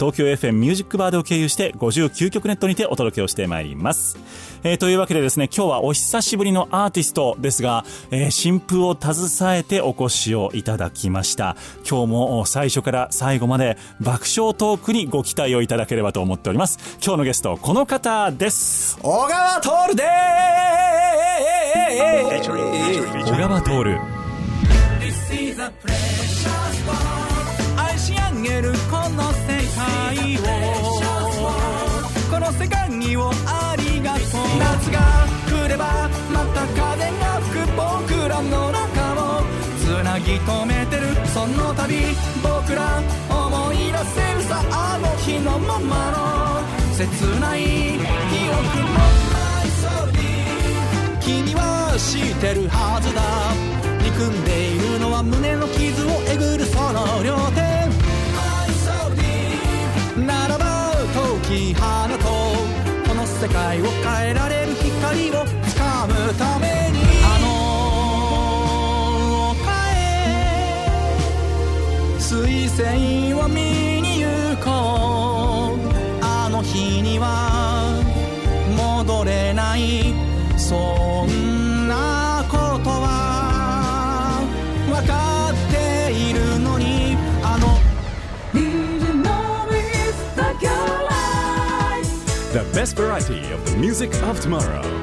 東京 FM ミュージックバードを経由して59曲ネットにてお届けをしてまいります、えーというわけでですね今日はお久しぶりのアーティストですが、えー新風を携えてお越しをいただきました。今日も最初から最後まで爆笑トークにご期待をいただければと思っております。今日のゲストこの方です。小川徹でーす。小川徹。愛し上げるこの世界をこの世界にをありがとう夏が来ればまた風が吹く僕らの中をつなぎ止めてるその度僕ら思い出せるさあの日のままの。切ない記憶のマイソルに君は知ってるはずだ。憎んでいるのは胸の傷をえぐるその両手。き放とこの世界を変えられる光をつかむためにあの丘へ水星を見に行こうあの日には戻れないそんな best variety of the music of tomorrow.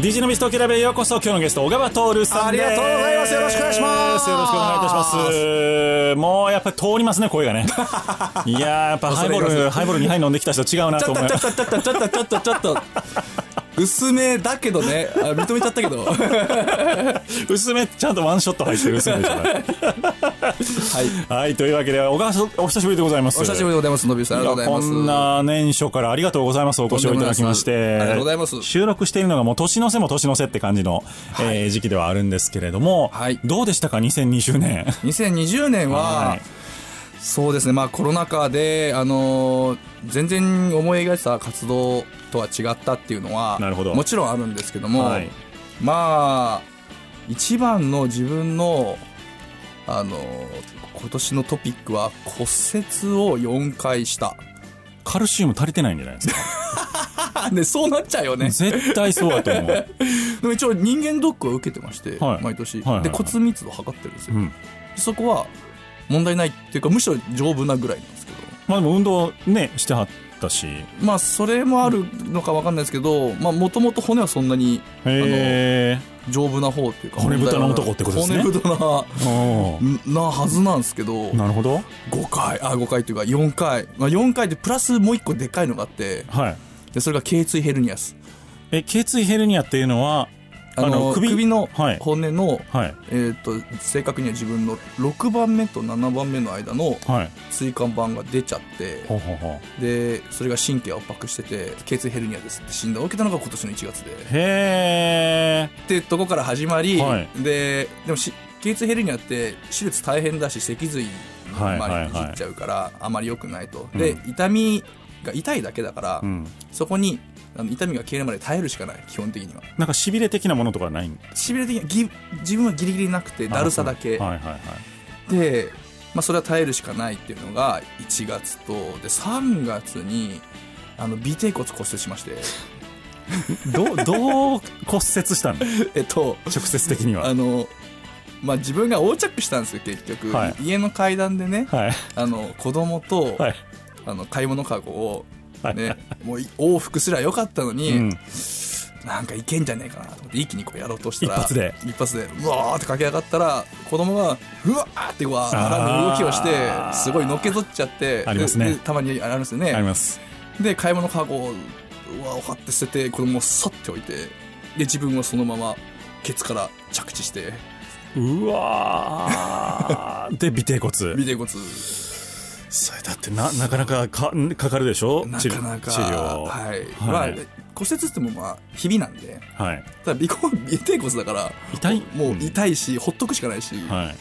DJ のビス東京ラベへようこそ。今日のゲスト小川徹さんです。ありがとうございます。よろしくお願いします。よろしくお願いいたします。もうやっぱり通りますね声がね。いやーやっぱハイボールハイボール2杯飲んできた人違うなと思いますちょっとちょっとちょっとちょっとちょっと薄めだけどね。あ認めちゃったけど。は い薄めちゃんとワンショット入ってる薄めでしょはい。というわけで小川さんお久しぶりでございます。お久しぶりでございますのびさんありがとうございます。こんな年初からありがとうございますお越しをいただきまして。ありがとうございます。収録しているのがもう年の瀬も年の瀬って感じの、えー時期ではあるんですけれども、はい。どうでしたか？2020年。2020年は、はいそうですね。まあコロナ禍であのー全然思い描いてた活動とは違ったっていうのはなるほど。もちろんあるんですけども、はい。まあ一番の自分のあのー今年のトピックは骨折を4回した。カルシウム足りてないんじゃないですか？で そうなっちゃうよね。絶対そうだと思う。でも一応人間ドックは受けてまして、はい。毎年、はいはいはい。で骨密度測ってるんですよ、うん。そこは問題ないっていうかむしろ丈夫なぐらいなんですけど。まあでも運動ねしてはったし。まあそれもあるのかわかんないですけどまあもともと骨はそんなにへえ丈夫な方っていうか骨太な男ってことですね。骨太ななはずなんですけどなるほど。5回あ5回っていうか4回、まあ、4回でプラスもう1個でかいのがあってはい。でそれが頸椎ヘルニアスえ頸椎ヘルニアっていうのはあの首のはい。骨の、はい。えー、と正確には自分の6番目と7番目の間のはい。椎間板が出ちゃってほうほうほう。でそれが神経を圧迫してて頸椎ヘルニアですって診断を受けたのが今年の1月で。へえってとこから始まり、はい。ででもし頸椎ヘルニアって手術大変だし脊髄はいはいはいまでい。じっちゃうからあまり良くないと、うん。で痛みが痛いだけだから、うん。そこにあの痛みが消えるまで耐えるしかない基本的には。なんかしびれ的なものとかはないん？しびれ的にぎ自分はギリギリなくてだるさだけ、はいはいはい。で、まあ、それは耐えるしかないっていうのが1月とで3月にあの尾てい骨骨折しまして。どうどう骨折したの？えっと直接的には。あのまあ自分が横着したんですよ結局、はい。家の階段でね、はい。あの子供と、はい。あの買い物かごを、はいねもうい往復すりゃよかったのに、うん。なんかいけんじゃねえかなと思って一気にこうやろうとしたら一発で。一発でうわーって駆け上がったら子供がうわーってこうあらぬ動きをしてすごいのけぞっちゃってありますね。たまにあるんですよね。あります。で買い物かごをうわを張って捨てて子供をさって置いてで自分はそのままケツから着地して。うわー。で尾てい骨。尾てい骨それだってななかなかかかかるでしょ？な治かなか。治療。はい、はい。まあ骨折ってもまあひびなんで。はい。ただ尾骨尾てい骨だから痛い？もう痛いし、ほっとくしかないし、は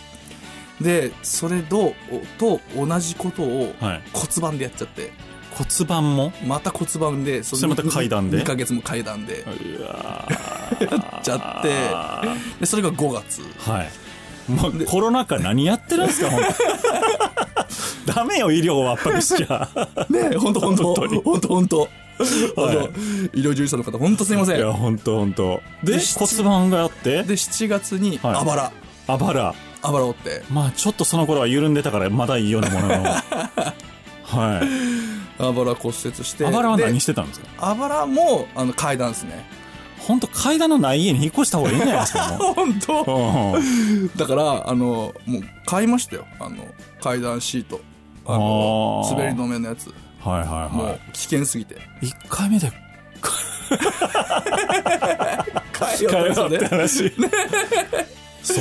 い。でそれとと同じことをはい。骨盤でやっちゃって。骨盤も？また骨盤でそそれまた階段で？2ヶ月も階段で。うわやっちゃって。でそれが5月。はい。もうコロナ禍何やってるんですか？本当ダメよ医療を圧迫しちゃ。ね本当本当。本当に。本当本当。はい。医療従事者の方本当すいません。いや本当本当。で骨盤があって？で7月にはい。あばら、あばら。あばら折って。まあちょっとその頃は緩んでたからまだいいようなものの。はい。あばら骨折して。あばらは何でしてたんですか？あばらもあの階段ですね。本当階段のない家に引っ越した方がいいんじゃないですかも 本当。ううん。だからあのもう買いましたよ。あの階段シートあの滑り止めのやつ。はいはいはもう危険すぎて。い1回目で変えようとって話。そう。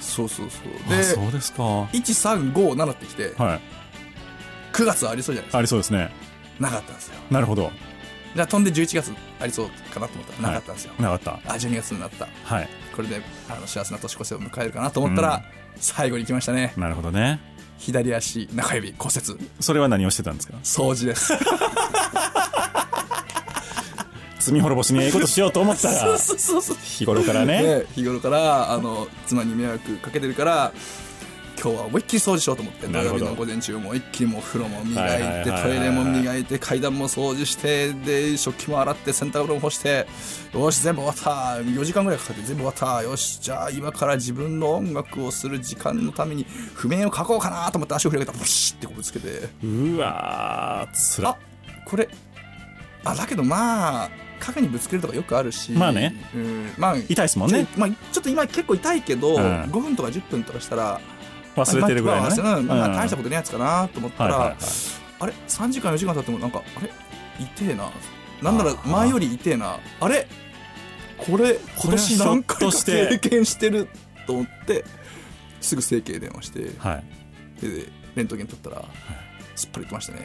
そうそうそう。あでそうですか。は1357ってきてい。9月ありそうじゃないですか。ありそうですね。なかったんですよ。なるほど。じゃあ飛んで11月ありそうかなと思ったらなかったんですよ、なかった。あ12月になった。はい。これであの幸せな年越しを迎えるかなと思ったら、最後に来ましたね。なるほどね左足中指骨折。それは何をしてたんですか？掃除です。罪滅ぼしにええことしようと思ったら。日頃からね。で日頃からあの妻に迷惑かけてるから今日は思いっきり掃除しようと思って土曜日の午前中も一気にもう風呂も磨はいてトイレも磨いて階段も掃除してで食器も洗って洗濯物も干してよし全部終わった。4時間ぐらいかかって全部終わった。よしじゃあ今から自分の音楽をする時間のために譜面を書こうかなと思って足を広げた。らブシッてこうぶつけて。うわーつらあこれあだけどまあ影にぶつけるとかよくあるし。まあね、うん、まあ痛いですもんね。まあ、ちょっと今結構痛いけど、うん。5分とか10分とかしたら忘れてるぐらいのね。まあまあ大したことねえやつかなと思ったら、はいはいはい。あれ？3時間4時間経ってもなんかあれ？痛えな。なんなら前より痛えな。あれ？これ今年何回か経験してると思ってすぐ整形電話してはい。でレントゲン取ったらすっぱりきましたね。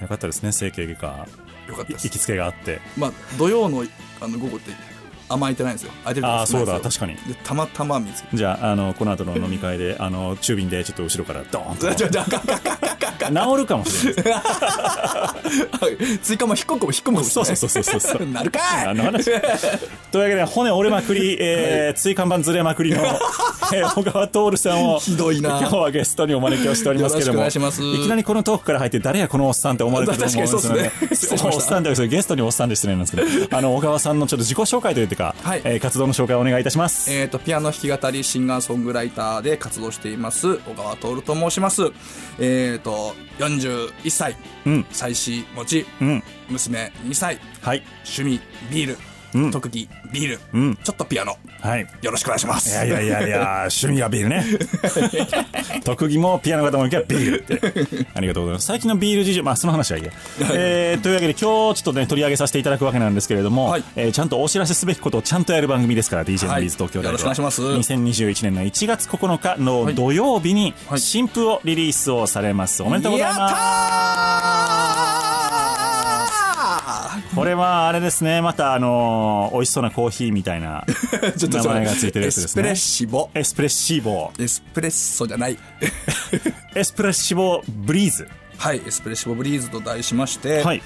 よかったですね整形外科。よかったです。行きつけがあって。まあ土曜のあの午後ってあんま空いてないんですよ。空いてる時ああそうだ確かに。でたまたま見つけてじゃああのこの後の飲み会であの中瓶でちょっと後ろからドーンと。治るかもしれない追加も引っ込も引っ込むそうそうそうそうそうなるかい。何の話？というわけで骨折れまくり、えー椎間板ずれまくりの、えー小川徹さんをひどいな。今日はゲストにお招きをしておりますけれども。いきなりこのトークから入って誰やこのおっさんって思われてると思うんですので 確かにそうですね。おっさん。でゲストにおっさんで失礼なんですけど。あの小川さんのちょっと自己紹介というか、はい。えー活動の紹介をお願いいたします、えー、とピアノ弾き語りシンガーソングライターで活動しています小川徹と申します。えっ、と41歳。うん。妻子持ち。うん。娘2歳。はい。趣味ビール、うん特技ビール、うんちょっとピアノはいよろしくお願いしますいやいやいやいや、趣味はビールね。特技もピアノ方もいけばビールって。ありがとうございます。最近のビール事情、まあその話はいいや。えー、というわけで今日ちょっとね、取り上げさせていただくわけなんですけれども、はいえーちゃんとお知らせすべきことをちゃんとやる番組ですから、DJ のはいビーズ東京大よろしくお願いします2021年の1月9日の土曜日にはい新譜をリリースをされます。おめでとうございます。これはあれですね、またあのー美味しそうなコーヒーみたいなーちょっと名前がついてるやつですねエスプレッ。シボエスプレッシーボエスプレッソじゃない エスプレッシボブリーズ。はいエスプレッシボブリーズと題しまして、はい。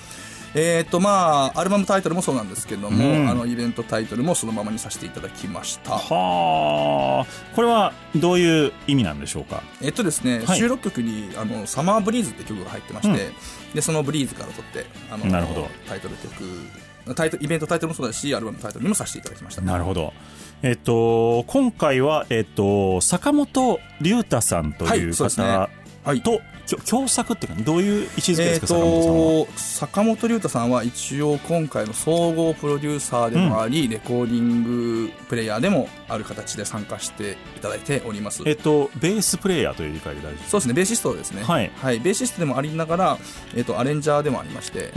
えっ、とまあアルバムタイトルもそうなんですけども、うん。あのイベントタイトルもそのままにさせていただきました。はあ。これはどういう意味なんでしょうか？えっとですね、はい。収録曲にあの「サマーブリーズ」って曲が入ってまして、うん。でそのブリーズから取ってあのなるほど。タイトル曲タイトルイベントタイトルもそうだしアルバムタイトルにもさせていただきました。なるほど。えっと、今回は、えっと、坂本龍太さんというはいそうですね。方はい。と、共作っていうか、どういう位置づけですか、えー、坂本さんは？と坂本龍太さんは一応今回の総合プロデューサーでもあり、レコーディングプレイヤーでもある形で参加していただいております。えっと、ベースプレイヤーという理解で大丈夫そうですねベーシストですね。はい。ベーシストでもありながら、えー、とアレンジャーでもありまして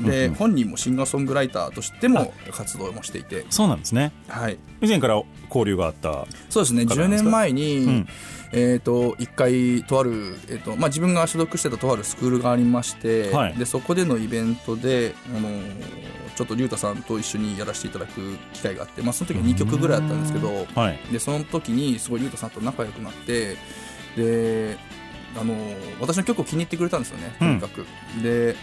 で本人もシンガーソングライターとしても活動もしていて。そうなんですね。はい。以前から交流があった。そうですね10方なんですか年前に、ん。えー、と一回とある、えーとまあ、自分が所属してたとあるスクールがありまして、はい。でそこでのイベントで、あのーちょっと龍太さんと一緒にやらせていただく機会があって、まあ、その時は2曲ぐらいあったんですけどはい。でその時にすごい龍太さんと仲良くなってで、あのー私の曲を気に入ってくれたんですよねとにかく。で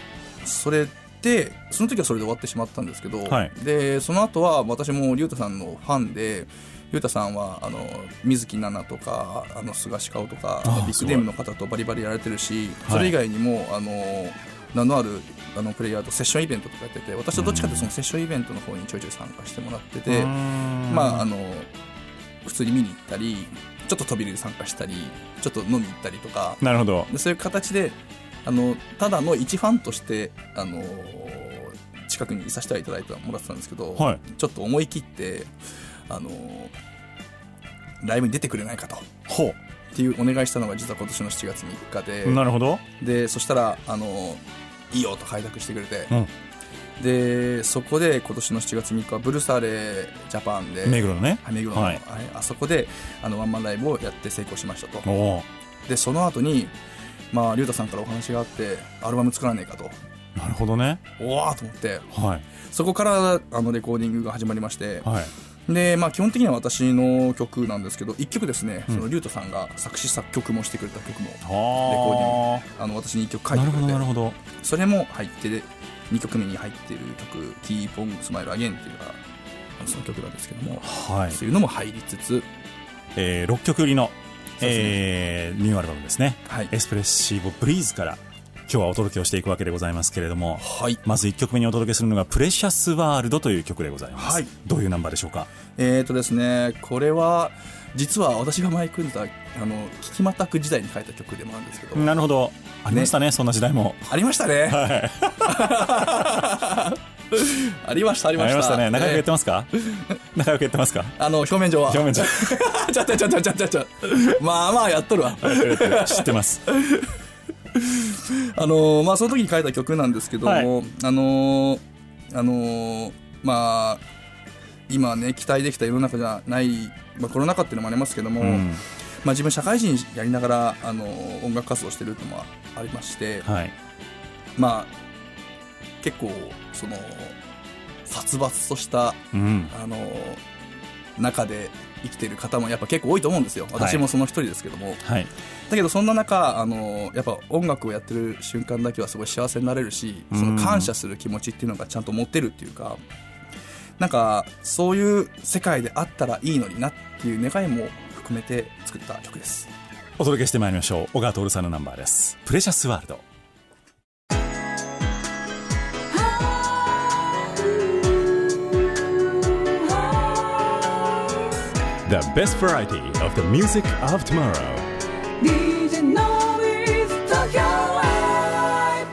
それでその時はそれで終わってしまったんですけど、はい。でその後は私も龍太さんのファンで龍太さんはあの水木奈々とかあの菅氏顔とかビッグネームの方とバリバリやられてるしはい。それ以外にもあの名のあるあのプレイヤーとセッションイベントとかやってて私はどっちかというとそのセッションイベントの方にちょいちょい参加してもらっててまああの普通に見に行ったりちょっと飛び入りで参加したりちょっと飲み行ったりとかなるほど。でそういう形であのただの一ファンとしてあの近くにいさせてはいただいてもらってたんですけど、はいちょっと思い切ってあのライブに出てくれないかとほっていうお願いしたのが実は今年の7月3日でう。なるほど。でそしたらあのいいよと開拓してくれて、うんでそこで今年の7月3日はブルサーレジャパンで目黒のね。はい目黒の、はいはいあそこであのワンマンライブをやって成功しましたとおお。でその後にまあ龍太さんからお話があってアルバム作らねえかとなるほどね。おわーと思ってはい。そこからあのレコーディングが始まりまして、はい。でまあ、基本的には私の曲なんですけど1曲ですね、その龍太さんが作詞作曲もしてくれた曲もはあの私に1曲書あ。なるほど、いてくれてなるほど。それも入ってで2曲目に入っている曲「Keep on Smile Again」っていうのがその曲なんですけどもはい。そういうのも入りつつ、えー、6曲売りの、ねえーニューアルバムですね。はいエスプレッシーボブリーズから今日はお届けをしていくわけでございますけれども、はい。まず1曲目にお届けするのが「プレシャスワールド」という曲でございます、はい。どういうナンバーでしょうか？えーとですねこれは実は私が前組んでたあの聞きまたく時代に書いた曲でもあるんですけど、なるほど。ありましたねそんな時代も。ありましたね、ありましたありました。ありましたね。仲良くやってまますか？仲良くやってますか？あの表面上は。表面上。ちょっとちょっとちょっとちょっと。まあまあやっとるわ。知ってますあのーまあその時に書いた曲なんですけども、はい。あのーあのーまあ今ね期待できた世の中じゃない、まあ、コロナ禍っていうのもありますけども、うん。まあ、自分社会人やりながら、あのー音楽活動してるっていうのもありまして、はい。まあ結構その殺伐とした、うん。あのー中で生きてる方もやっぱ結構多いと思うんですよ。私もその一人ですけども、はい。だけどそんな中あのやっぱ音楽をやってる瞬間だけはすごい幸せになれるしその感謝する気持ちっていうのがちゃんと持ってるっていうかなんかそういう世界であったらいいのになっていう願いも含めて作った曲です。お届けしてまいりましょう。小川徹さんのナンバーです「プレシャスワールド」The best variety of the music of tomorrow. DJ のビズ東京ライ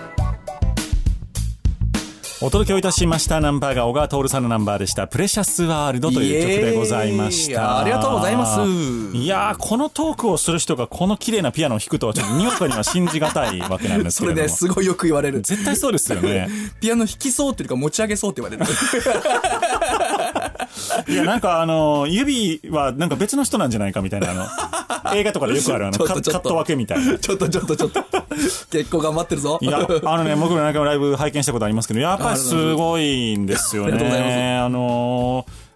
ブお届けをいたしましたナンバーが小川徹さんのナンバーでした「プレシャスワールド」という曲でございました。ありがとうございます。いやーこのトークをする人がこの綺麗なピアノを弾くとはちょっとにわかには信じがたいわけなんですそれけれども。ねすごいよく言われる。絶対そうですよね。ピアノ弾きそうっていうか持ち上げそうって言われる いやなんかあの指はなんか別の人なんじゃないかみたいなあの 映画とかでよくあるあのカカット分けみたいな。ちょっとちょっとちょっと。結構頑張ってるぞ。いや、あのね、僕も何回もライブ拝見したことありますけど、やっぱりす。ごいんですよありがとうございね。あのー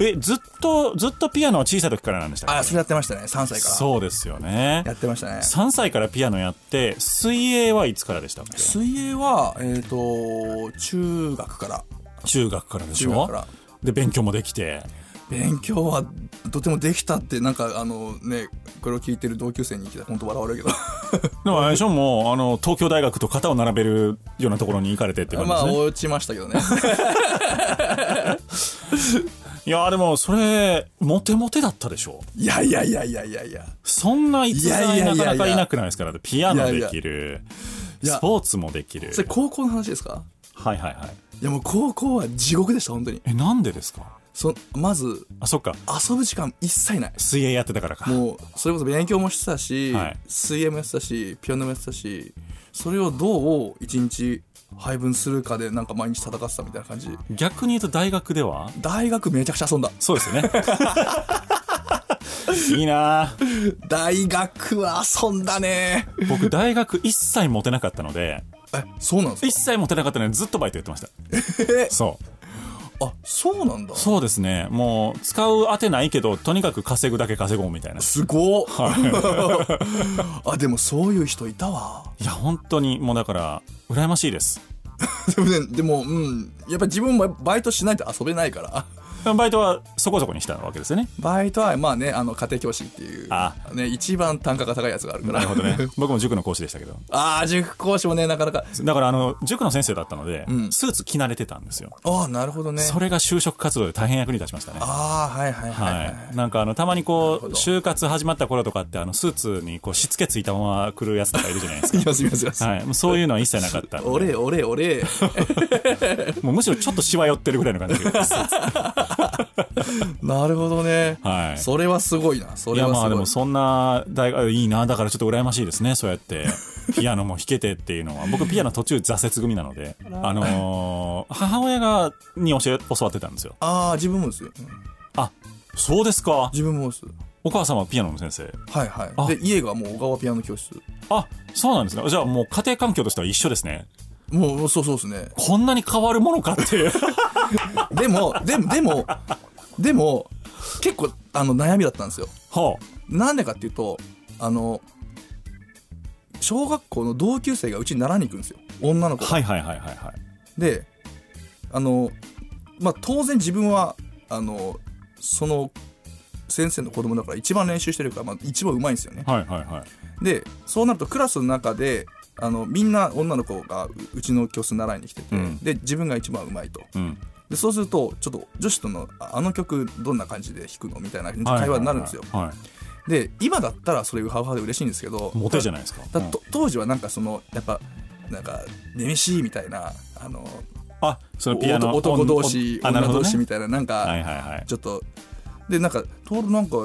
え、ずっと、ずっとピアノは小さい時からなんでしたあそれやってましたね。3歳から。そうですよね。や。ってましたね。3歳からピアノやって、水泳はいつからでしたっけ？水泳はえっ、と中学から。中学からでしょ？中学からで、勉強もできて。勉強はとてもできたってなんかあのねこれを聞いてる同級生に聞いたら本当笑われるけど。でもあれでしょもうあの東京大学と肩を並べるようなところに行かれてって感じですね、まあ落ちましたけどね。いやでもそれモテモテだったでしょ？いやいやいやいやいやいや。そんな逸材なかなかいなくないですかだってピアノできる。スポーツもできる。それ高校の話ですか？はいはいはい。いやもう高校は地獄でした本当に。えなんでですか？そまずあそっか。遊ぶ時間一切ない。水泳やってたからか。もうそれこそ勉強もしてたし、はい。水泳もやってたしピアノもやってたしそれをどう一日配分するかでなんか毎日戦ってたみたいな感じ。逆に言うと大学では？大学めちゃくちゃ遊んだ。そうですよね。いいな。大学は遊んだね。僕大学一切モテなかったのでえそうなんです一切モテなかったのでずっとバイトやってました。え？そう。あそうなんだ。そうですね。もう使う当てないけどとにかく稼ぐだけ稼ごうみたいな。すごっ。あでもそういう人いたわ。いや本当にもうだから羨ましいです。でもねでもうん。やっぱ自分もバイトしないと遊べないからバイトはそこそこにしたわけですよね。バイトはまあねあの家庭教師っていうあ。ね、一番単価が高いやつがあるから。なるほどね。僕も塾の講師でしたけど。ああ塾講師もねなかなか。だからあの塾の先生だったので、ん。スーツ着慣れてたんですよ。ああなるほどね。それが就職活動で大変役に立ちましたね。ああはいはいはい、はいはい、なんかあのたまにこう就活始まった頃とかってあのスーツにこうしつけついたまま来るやつとかいるじゃないですか。いますいますいます、はい、もうそういうのは一切なかった 俺俺俺。もうむしろちょっとしわ寄ってるぐらいの感じで なるほどね、はい。それはすごいな。そいやれはすごい。まあでもそんな大学いいなだからちょっと羨ましいですねそうやって。ピアノも弾けてっていうのは。僕ピアノ途中挫折組なのであのー母親がに教え教わってたんですよ。ああ自分もですよ。うん。あそうですか。自分もです。お母様はピアノの先生？はいあはい。で家がもう小川ピアノ教室。あそうなんですね。じゃあもう家庭環境としては一緒ですねもうそうそうですね。こんなに変わるものかっていう。でもでもでもでも結構あの悩みだったんですよ。はなんでかっていうとあの小学校の同級生がうちに習いに行くんですよ。女の子が、あはいはいはいはいはい。であのまあ当然自分はあのその先生の子供だから一番練習してるから、まあ、一番うまいんですよね。はいはいはい。でそうなるとクラスの中であのみんな女の子がううちの教室に習いに来てて、うん。で自分が一番うまいと。うん。でそうするとちょっと女子とのああの曲どんな感じで弾くのみたいなはい会話になるんですよ、はい。はいで今だったらそれウハウハで嬉しいんですけどモテじゃないですか？うん。当時はなんかそのやっぱなんか「ネメシー」みたいなあのあそのピアノ男男同士、ね。同士みたいななんか、はいはいはい。ちょっとでなんかトールなんか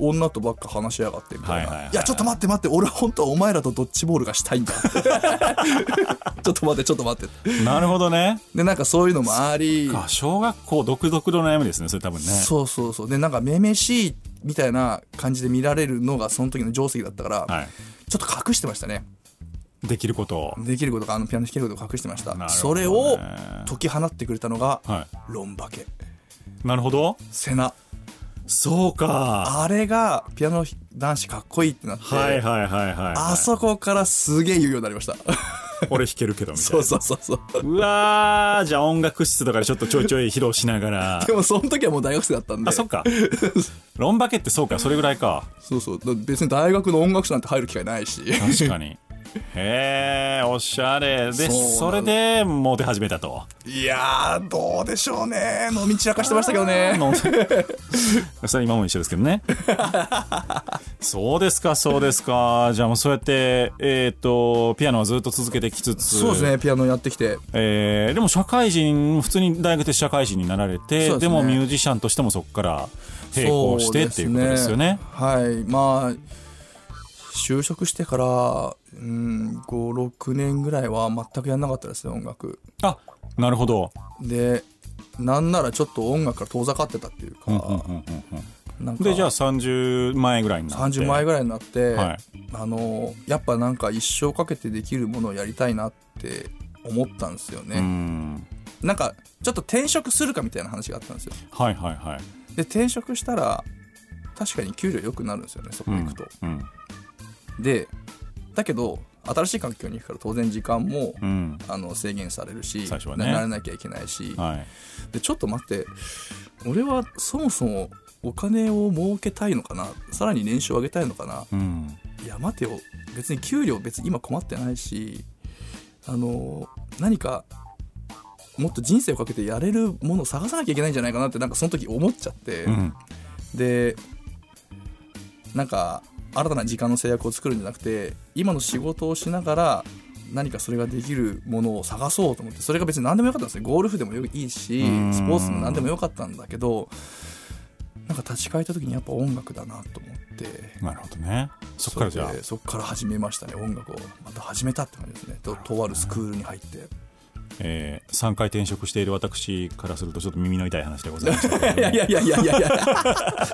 女とばっか話しやがってみたいな、はいいはいはい。やちょっと待って待って俺は本当はお前らとドッジボールがしたいんだ。ちょっと待ってちょっと待って。なるほどね。でなんかそういうのもあり。あ小学校独特の悩みですねそれ多分ね。そうそうそう。でなんかめめしいみたいな感じで見られるのがその時の定石だったから、はい。ちょっと隠してましたね。できることを。できることがあのピアノ弾けることを隠してました、ね。それを解き放ってくれたのが、はロンバケ。いなるほど。セナそうか。あれがピアノ男子かっこいいってなって、はいはいはいはい、はい、あそこからすげえ言うようになりました。俺弾けるけどみたいそうなそうそうそう。うわーじゃあ音楽室とかでちょっとちょいちょい披露しながら。でもその時はもう大学生だったんで。あそっか。ロンバケってそうかそれぐらいか。そうそう。だ別に大学の音楽室なんて入る機会ないし。確かにへえおしゃれ。でそれでモテ始めたと。いやーどうでしょうね。飲み散らかしてましたけどね。の それ今も一緒ですけどね。そうですかそうですか。じゃあもうそうやってえっ、とピアノはずっと続けてきつつ。そうですねピアノやってきて。えーでも社会人普通に大学で社会人になられてで,、ね。もミュージシャンとしてもそこから並行してっていうことですよね。はい。まあ就職してからうん56年ぐらいは全くやんなかったですね音楽。あなるほど。でなんならちょっと音楽から遠ざかってたっていうか、でじゃあ30前ぐらいになって。30前ぐらいになって、はい。あのやっぱなんか一生かけてできるものをやりたいなって思ったんですようね、ん。なんかちょっと転職するかみたいな話があったんですよ。はいはいはい。で転職したら確かに給料良くなるんですよねそこうん行くと、うんでだけど新しい環境に行くから当然時間も、うん。あの制限されるし、最初はね。慣れなきゃいけないし、はい。でちょっと待って俺はそもそもお金を儲けたいのかな？さらに年収を上げたいのかな？うん。いや待てよ。別に給料別に今困ってないしあの何かもっと人生をかけてやれるものを探さなきゃいけないんじゃないかなってなんかその時思っちゃって、うん。でなんか新たな時間の制約を作るんじゃなくて今の仕事をしながら何かそれができるものを探そうと思ってそれが別に何でもよかったんですね。ゴルフでもいいしうん。スポーツでも何でもよかったんだけどなんか立ち返った時にやっぱ音楽だなと思って。なるほどね。そっからじゃあ。そっから始めましたね。音楽をまた始めたって感じですね。ととあるスクールに入って。えー、3回転職している私からするとちょっと耳の痛い話でございましたけれども。い やいやいやいやいやいや。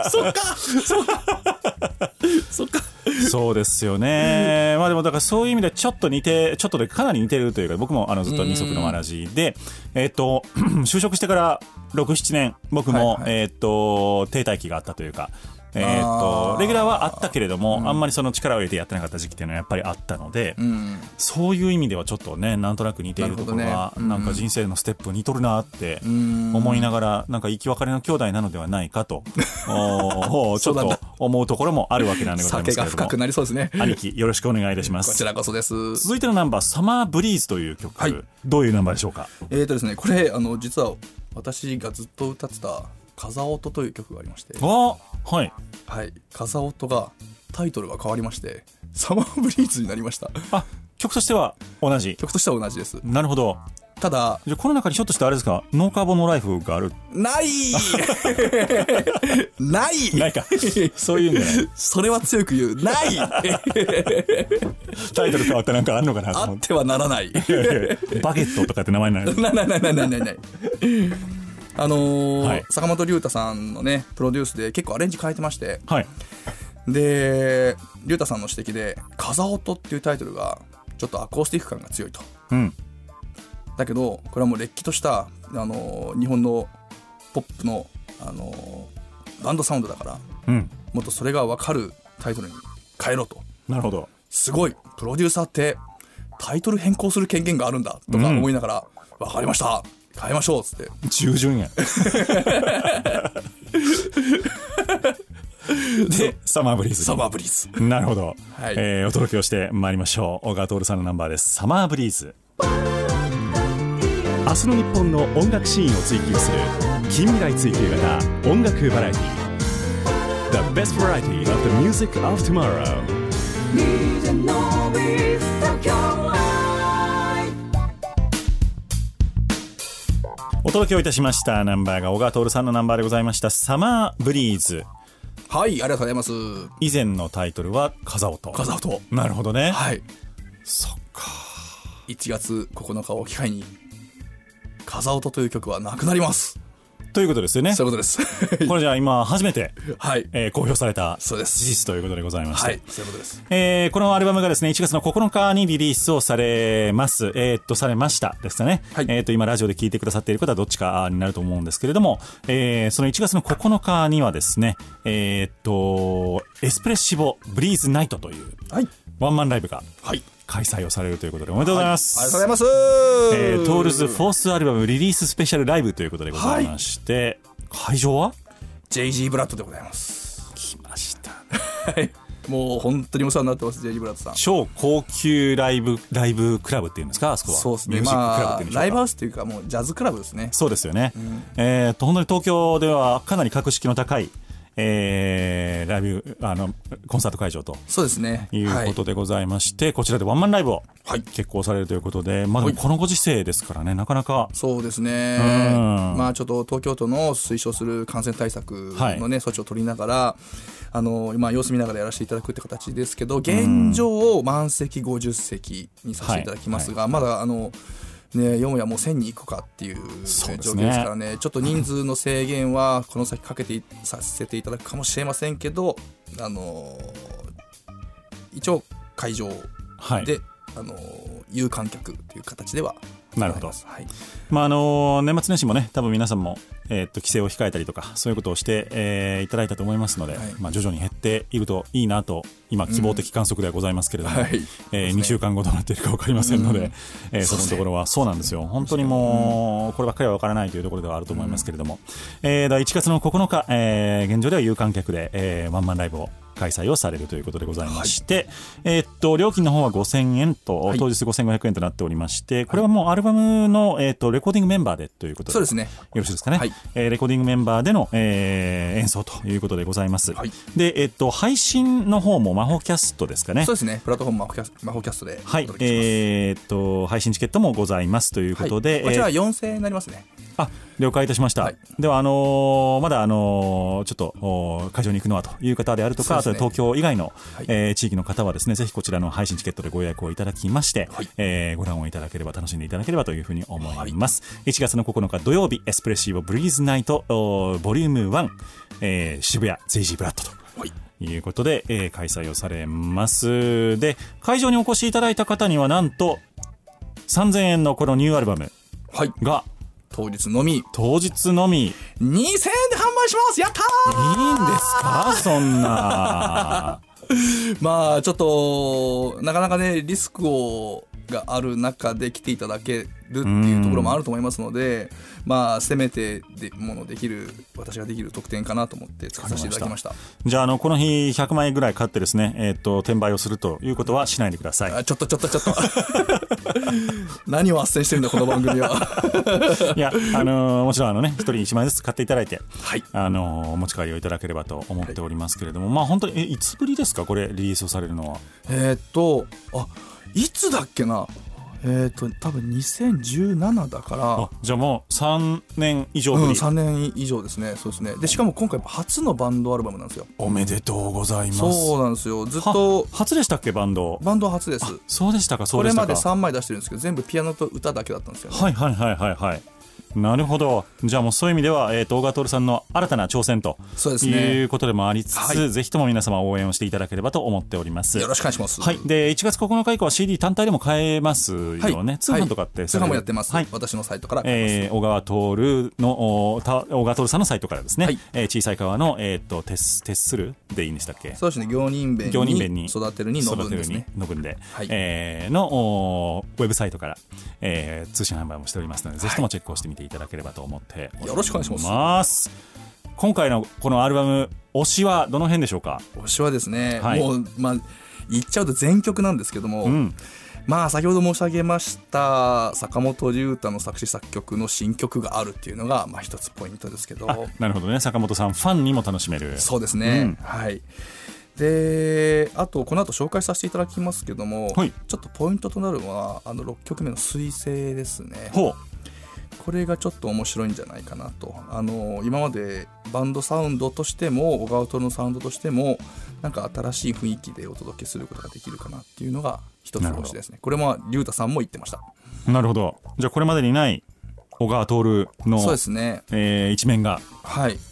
そっかそっか そっか。そうですよね。まあでもだからそういう意味でちょっと似て、ちょっとでかなり似てるというか、僕もあのずっと二足のわらじ。で、えっ、と、就職してから6、7年、僕も、はいはい。えっ、と、停滞期があったというか、えっ、とレギュラーはあったけれども、あんまりその力を入れてやってなかった時期っていうのはやっぱりあったので、うん。そういう意味ではちょっとね、なんとなく似ているところは、なね。なんか人生のステップ似とるなってん。思いながら、なんか生き別れの兄弟なのではないかと、ちょっと思うところもあるわけなんでございますけれども。酒が深くなりそうですね。兄貴よろしくお願いいたします。こちらこそです。続いてのナンバー「サマーブリーズ」という曲、はい。どういうナンバーでしょうか？えーとですねこれあの実は私がずっと歌ってた「風音」という曲がありまして。あはい。はい。風音がタイトルが変わりまして「サマーブリーズ」になりました。あ曲としては同じ。曲としては同じです。なるほど。ただじゃあこの中にひょっとしてあれですか？ノーカーボンノーライフがある。ない！ない！ないか。そういうんじゃない。それは強く言う。ない！タイトル変わってなんかあんのかなとあ思っっててはならない。いやいやバゲットとかって名前になる。ないないないないないな。いあのーはい。坂本龍太さんのねプロデュースで結構アレンジ変えてまして。はい。で龍太さんの指摘で「風音」っていうタイトルがちょっとアコースティック感が強いと。うん。だけどこれはもうれっきとした、あのー日本のポップの、あのーバンドサウンドだからうん。もっとそれが分かるタイトルに変えろと。なるほど。すごいプロデューサーってタイトル変更する権限があるんだとか思いながら、分かりました変えましょうっつって。従順や でサマーブリーズサマーブリーズ。なるほど、はい。えーお届けをしてまいりましょう。小川徹さんのナンバーです「サマーブリーズ」明日の日本の音楽シーンを追求する近未来追求型音楽バラエティ。The best variety of the music of tomorrow お届けをいたしましたナンバーが小川徹さんのナンバーでございました「サマーブリーズ。はいありがとうございます」以前のタイトルは「風音」風音。なるほどね、はい。そっか。1月9日を機会に「風音」という曲はなくなりますということですよね。そういうことです。これじゃあ今初めて、はい。えー公表されたそうです。事実ということでございまして、はい。そういうことです。えーこのアルバムがですね、1月の9日にリリースをされます。えーっと、されました。ですかね。はい。えーっと、今ラジオで聞いてくださっている方はどっちかになると思うんですけれども、えーその1月の9日にはですね、えーっと、エスプレッシボブリーズナイトというはい。ワンマンライブがはい開催をされるということでおめでとうございます。ありがとうございますえートールズフォースアルバムリリーススペシャルライブということでございまして、会場は？JG ブラッドでございます来ました。は いもう本当にお世話になってます JG ブラッドさん超高級ライブ、ライブクラブっていうんですかあそこは？そうですねミュージッククラブっまあていうんでしょうか？ライブハウスっていうかもうジャズクラブですねそうですよね。えーっと、本当に東京ではかなり格式の高い、えーライブ、あの、コンサート会場と。そうですね。い。うことでございまして、こちらでワンマンライブをはい。決行されるということで、まあでもこのご時世ですからね、なかなか、そうですね、うん。まあちょっと東京都の推奨する感染対策はい。のね、措置を取りながら、あの今、様子見ながらやらせていただくって形ですけど、現状、満席50席にさせていただきますが、まだあの、ね、よもやもう1000に行くかっていう、状況ですからね、ちょっと人数の制限はこの先かけていさせていただくかもしれませんけど、あの一応、会場はい。で、あの有観客という形ではなるほど。はい、まああの年末年始もね多分皆さんも、えーっと帰省を控えたりとかそういうことをして、えーいただいたと思いますので、はい。まあ、徐々に減っているといいなと今希望的観測ではございますけれども、はい。え2週間後どうなっているか分かりませんので、えーそのところはそうなんですよ。本当にもうこればっかりは分からないというところではあると思いますけれども、えー、だ1月の9日、えー現状では有観客で、えーワンマンライブを開催をされるということでございまして、えーっと料金の方は5000円と、い。当日5500円となっておりましてこれはもうアルバムの、えーっとレコーディングメンバーでということでそうですね。よろしいですかね、はい。えーレコーディングメンバーでの、えー演奏ということでございます、はい。で、えーっと配信の方も魔法キャストですかね？そうですね。プラットフォーム魔法キャス魔法キャストでおはいえーっと配信チケットもございますということで、はい。こちらはえー4000円になりますねあ了解いたしました、はい。ではあのーまだあのーちょっと会場に行くのはという方であるとか、あと東京以外の、はい。えー地域の方はですねぜひこちらの配信チケットでご予約をいただきまして、はい。えーご覧をいただければ楽しんでいただければというふうに思います、1月の9日土曜日エスプレッシブブリーズナイトボリューム1、えー渋谷ゼイジーブラッドと。はい。いうことで、えー開催をされます。で、会場にお越しいただいた方にはなんと、3000円のこのニューアルバムはい。が当日のみ。当日のみ、いいん2000円で販売します。やったー！ですか？そんな。まあちょっとなかなかねリスクをがある中で来ていただけるっていうところもあると思いますのでまあせめてでものできる私ができる特典かなと思って作らせていただきました。じゃあ、あの、この日100万円ぐらい買ってですね、えっ、と、転売をするということはしないでください。あちょっとちょっとちょっと。何を斡旋してるんだこの番組は。いや、あのーもちろんあのね、一人1万円ずつ買っていただいて、はい。あのーお持ち帰りをいただければと思っておりますけれども、まあ本当に、え、いつぶりですかこれ、リリースをされるのは？えーっとあいつだっけな？えーっと多分2017だから。あ、じゃあもう3年以上うん、ぶり。3年以上ですね。そうですね。でしかも今回初のバンドアルバムなんですよ。おめでとうございます。そうなんですよ。ずっはと初でしたっけバンド？バンドは初です。そうでしたかそこれまでうでしたか。3枚出してるんですけど全部ピアノと歌だけだったんですよね。はいはいはいはいはいなるほど。じゃあもうそういう意味では、えー、と小川徹さんの新たな挑戦とそうですね。いうことでもありつつ、はい。ぜひとも皆様応援をしていただければと思っております。よろしくお願いします。はい、で1月9日以降は CD 単体でも買えますよね、はい。通販とかってはい。通販もやってます、はい。私のサイトから買え小川徹の小川徹さんのサイトからですね、はい。えー小さい川の、えー、と徹す徹するでいいんでしたっけ？そうですね。行人弁行人弁に。に育てるにのぶんですね。のぶんで、はい。えーのおウェブサイトから、えー通信販売もしておりますので、ぜひともチェックをしてみていただければと思ってよろしくお願いします。今回のこのアルバム推しはどの辺でしょうか？推しはですね、はい。もうまあ言っちゃうと全曲なんですけども、うん。まあ先ほど申し上げました坂本龍太の作詞作曲の新曲があるっていうのがまあ一つポイントですけど。あなるほどね。坂本さんファンにも楽しめる。そうですね、うん。はい。であとこの後紹介させていただきますけども、はい。ちょっとポイントとなるのはあの6曲目の「彗星」ですね。ほうこれがちょっと面白いんじゃないかなと。あの今までバンドサウンドとしても小川徹のサウンドとしてもなんか新しい雰囲気でお届けすることができるかなっていうのが一つの推しですね。これも龍太さんも言ってました。なるほど。じゃあこれまでにない小川徹のそうですね。えー一面がはい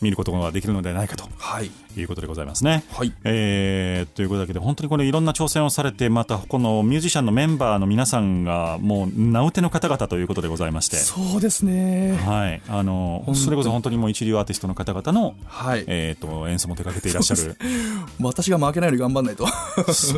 見ることができるのではないかと。はい。いうことでございますね。はい。えーということだけで本当にこれいろんな挑戦をされてまたこのミュージシャンのメンバーの皆さんがもう名うての方々ということでございまして。そうですね。はい、あのそれこそ本当にもう一流アーティストの方々の、はい、えー、と演奏も手掛けていらっしゃる。私が負けないように頑張んないと。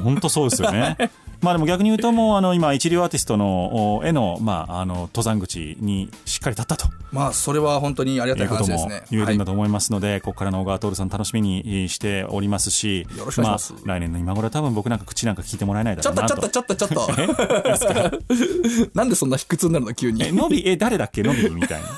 本当そうですよね。まあでも逆に言うともうあの今一流アーティストのおへの,、まあ、あの登山口にしっかり立ったと。まあそれは本当にありがたい話ですねるんだと思いますので、ここからの小川徹さん楽しみにしておりますしよろしくお願いします。あ、来年の今頃は多分僕なんか口なんか聞いてもらえないだちょろうなと。っとちょっとちょっとちょっと。なんでそんな卑屈になるの急に？えのびえ誰だっけ？のびみたいな。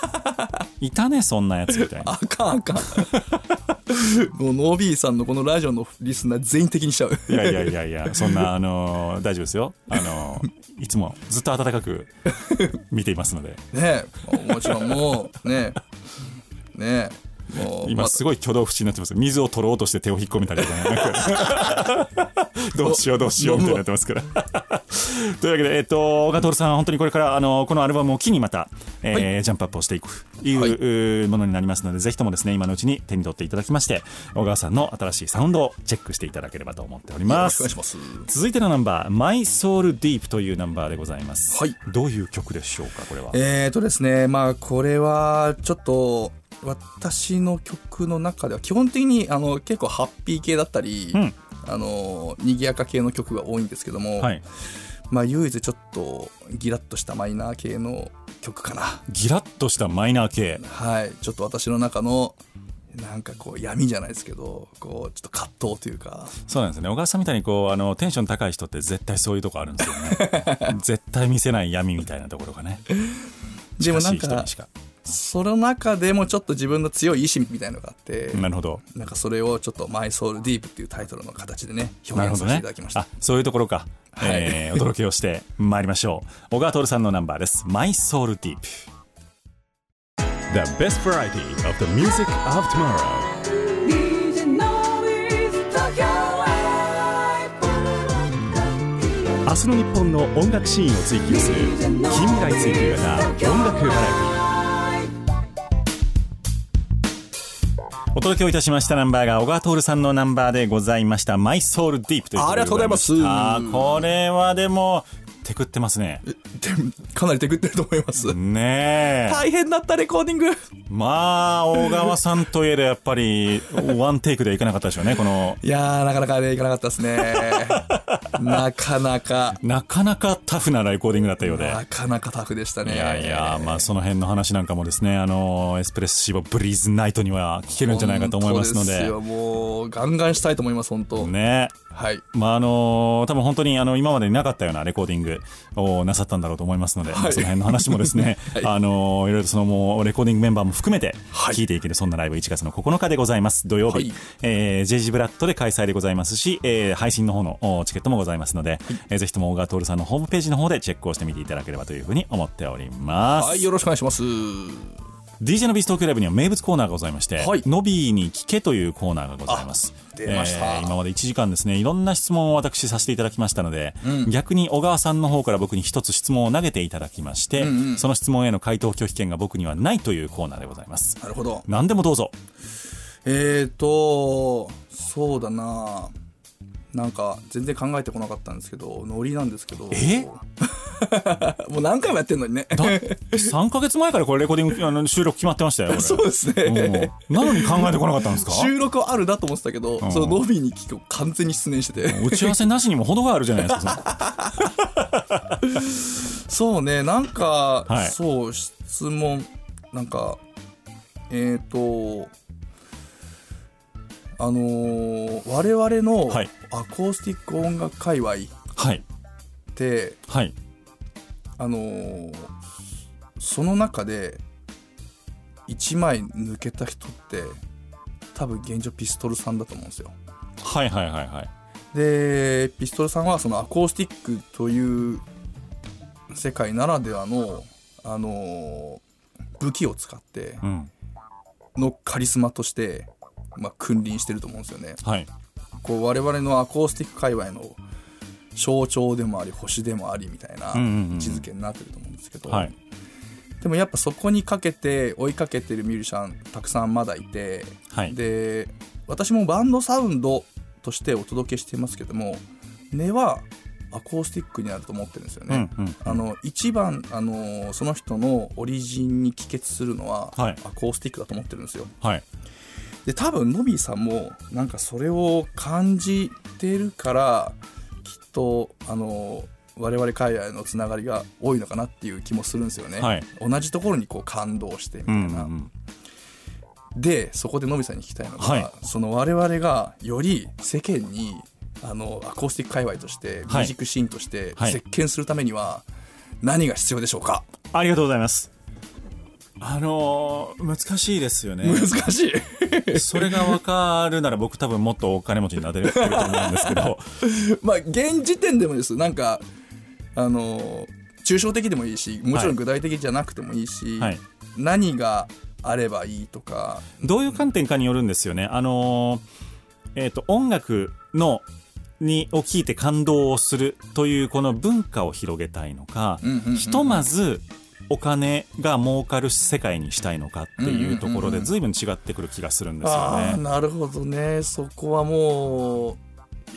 いたねそんなやつみたいな。あかんあかん。もうノービーさんのこのラジオのリスナー全員的にしちゃう。いやいやいやいやそんなあの大丈夫ですよ。あのいつもずっと温かく見ていますので。ねえもちろんもうねえね。えもう今すごい挙動不審になってます水を取ろうとして手を引っ込めたりとかね。どうしようどうしようみたいになってますから。というわけで、えっと、小川徹さん本当にこれからあのこのアルバムを機にまた、えージャンプアップをしていくとい。う、ものになりますのでぜひともですね今のうちに手に取っていただきまして小川さんの新しいサウンドをチェックしていただければと思っておりよます。ろしくお願いします。続いてのナンバー「My Soul Deep」というナンバーでございます、はい。どういう曲でしょうかこれは？えーとですねまあこれはちょっと私の曲の中では基本的にあの結構ハッピー系だったり、うん。あの賑やか系の曲が多いんですけども、はい。まあ唯一ちょっとギラッとしたマイナー系の曲かな。ギラッとしたマイナー系。はい。ちょっと私の中のなんかこう闇じゃないですけどこうちょっと葛藤というか。そうなんですね。小川さんみたいにこうあのテンション高い人って絶対そういうとこあるんですよね。絶対見せない闇みたいなところがね。でもなんかその中でもちょっと自分の強い意志みたいのがあって、なるほど。なんかそれをちょっと「マイソウルディープっていうタイトルの形でね表現させていただきました、あそういうところか、はい。えーお届けをしてまいりましょう。小川徹さんのナンバーです「My Soul Deep」The best variety of the music of tomorrow. 明日の日本の音楽シーンを追求する。近未来追求型音楽バラエティお届けをいたしましたナンバーが小川徹さんのナンバーでございました「My Soul Deep」ということでありがとうございます。あーこれはでもテクってますね。でかなりテクってると思います、ねえ。大変だったレコーディング。まあ小川さんといえどやっぱりワンテイクではいかなかったでしょうねこの。いやーなかなかねいかなかったですね。なかなか。なかなかタフなレコーディングだったようで。なかなかタフでしたね。いやいや、まあその辺の話なんかもですね、あの、エスプレッシボブリーズナイトには聞けるんじゃないかと思いますので。でもうガンガンしたいと思います本当、ね。はい。まああの多分本当にあの今までになかったようなレコーディングをなさったんだろうと思いますので、はい。その辺の話もですね、はい。あのいろいろとそのもうレコーディングメンバーも含めてはい。聞いていけるそんなライブ1月の9日でございます。土曜日、はい。えー、JG ブラッドで開催でございますし、えー配信の方のおチケットもございますので、えーぜひとも小川徹さんのホームページの方でチェックをしてみていただければというふうに思っております。はいよろしくお願いします DJ のビース東京ライブには名物コーナーがございまして、はいノビーに聞けというコーナーがございます。あ出ました今まで1時間ですね、いろんな質問を私させていただきましたので、逆に小川さんの方から僕に一つ質問を投げていただきまして、その質問への回答拒否権が僕にはないというコーナーでございます。なるほど何でもどうぞ。えーとそうだななんか全然考えてこなかったんですけどノリなんですけど。え？もう何回もやってんのにね。だ3ヶ月前からこれレコーディング、あの収録決まってましたよ。そうですね。うん。なのに考えてこなかったんですか？収録はあるなと思ってたけど、そのノビーに聞く完全に失念してて、打ち合わせなしにも程があるじゃないですか。そ うねなんか、はい。そう質問なんかえっ、とあのー我々のはいアコースティック音楽界隈っはい。て、はい。あのーその中で1枚抜けた人って多分現状ピストルさんだと思うんですよはいはいはいはい。でピストルさんはそのアコースティックという世界ならではの、あのー武器を使ってうん。のカリスマとして、まあ、君臨してると思うんですよねはい。こう我々のアコースティック界隈の象徴でもあり星でもありみたいな位置づけになってると思うんですけど、はい。でもやっぱそこにかけて追いかけてるミュージシャンたくさんまだいて、はい。で私もバンドサウンドとしてお届けしてますけども根はアコースティックになると思ってるんですよね。うんうんあの一番あのその人のオリジンに帰結するのは、はいアコースティックだと思ってるんですよ。はい。で多分ノビーさんもなんかそれを感じてるからきっとあの我々海外のつながりが多いのかなっていう気もするんですよね。はい同じところにこう感動してみたいな。うんうんうん。でそこでのびさんに聞きたいのが、はいその我々がより世間にあのアコースティック界隈として、ミュージックシーンとしてはい席巻するためには何が必要でしょうか、ありがとうございます。あのー難しいですよね。難しい それが分かるなら僕多分もっとお金持ちになれると思うんですけど、まあ現時点でもですなんかあの抽象的でもいいしもちろん具体的じゃなくてもいいし、はい。何があればいいとか。どういう観点かによるんですよね。あのーえっ、と、音楽の、に、を聞いて感動をするというこの文化を広げたいのか、うんうんうんうん。ひとまずお金が儲かる世界にしたいのかっていうところで随分違ってくる気がするんですよああね。なるほどねそこはもう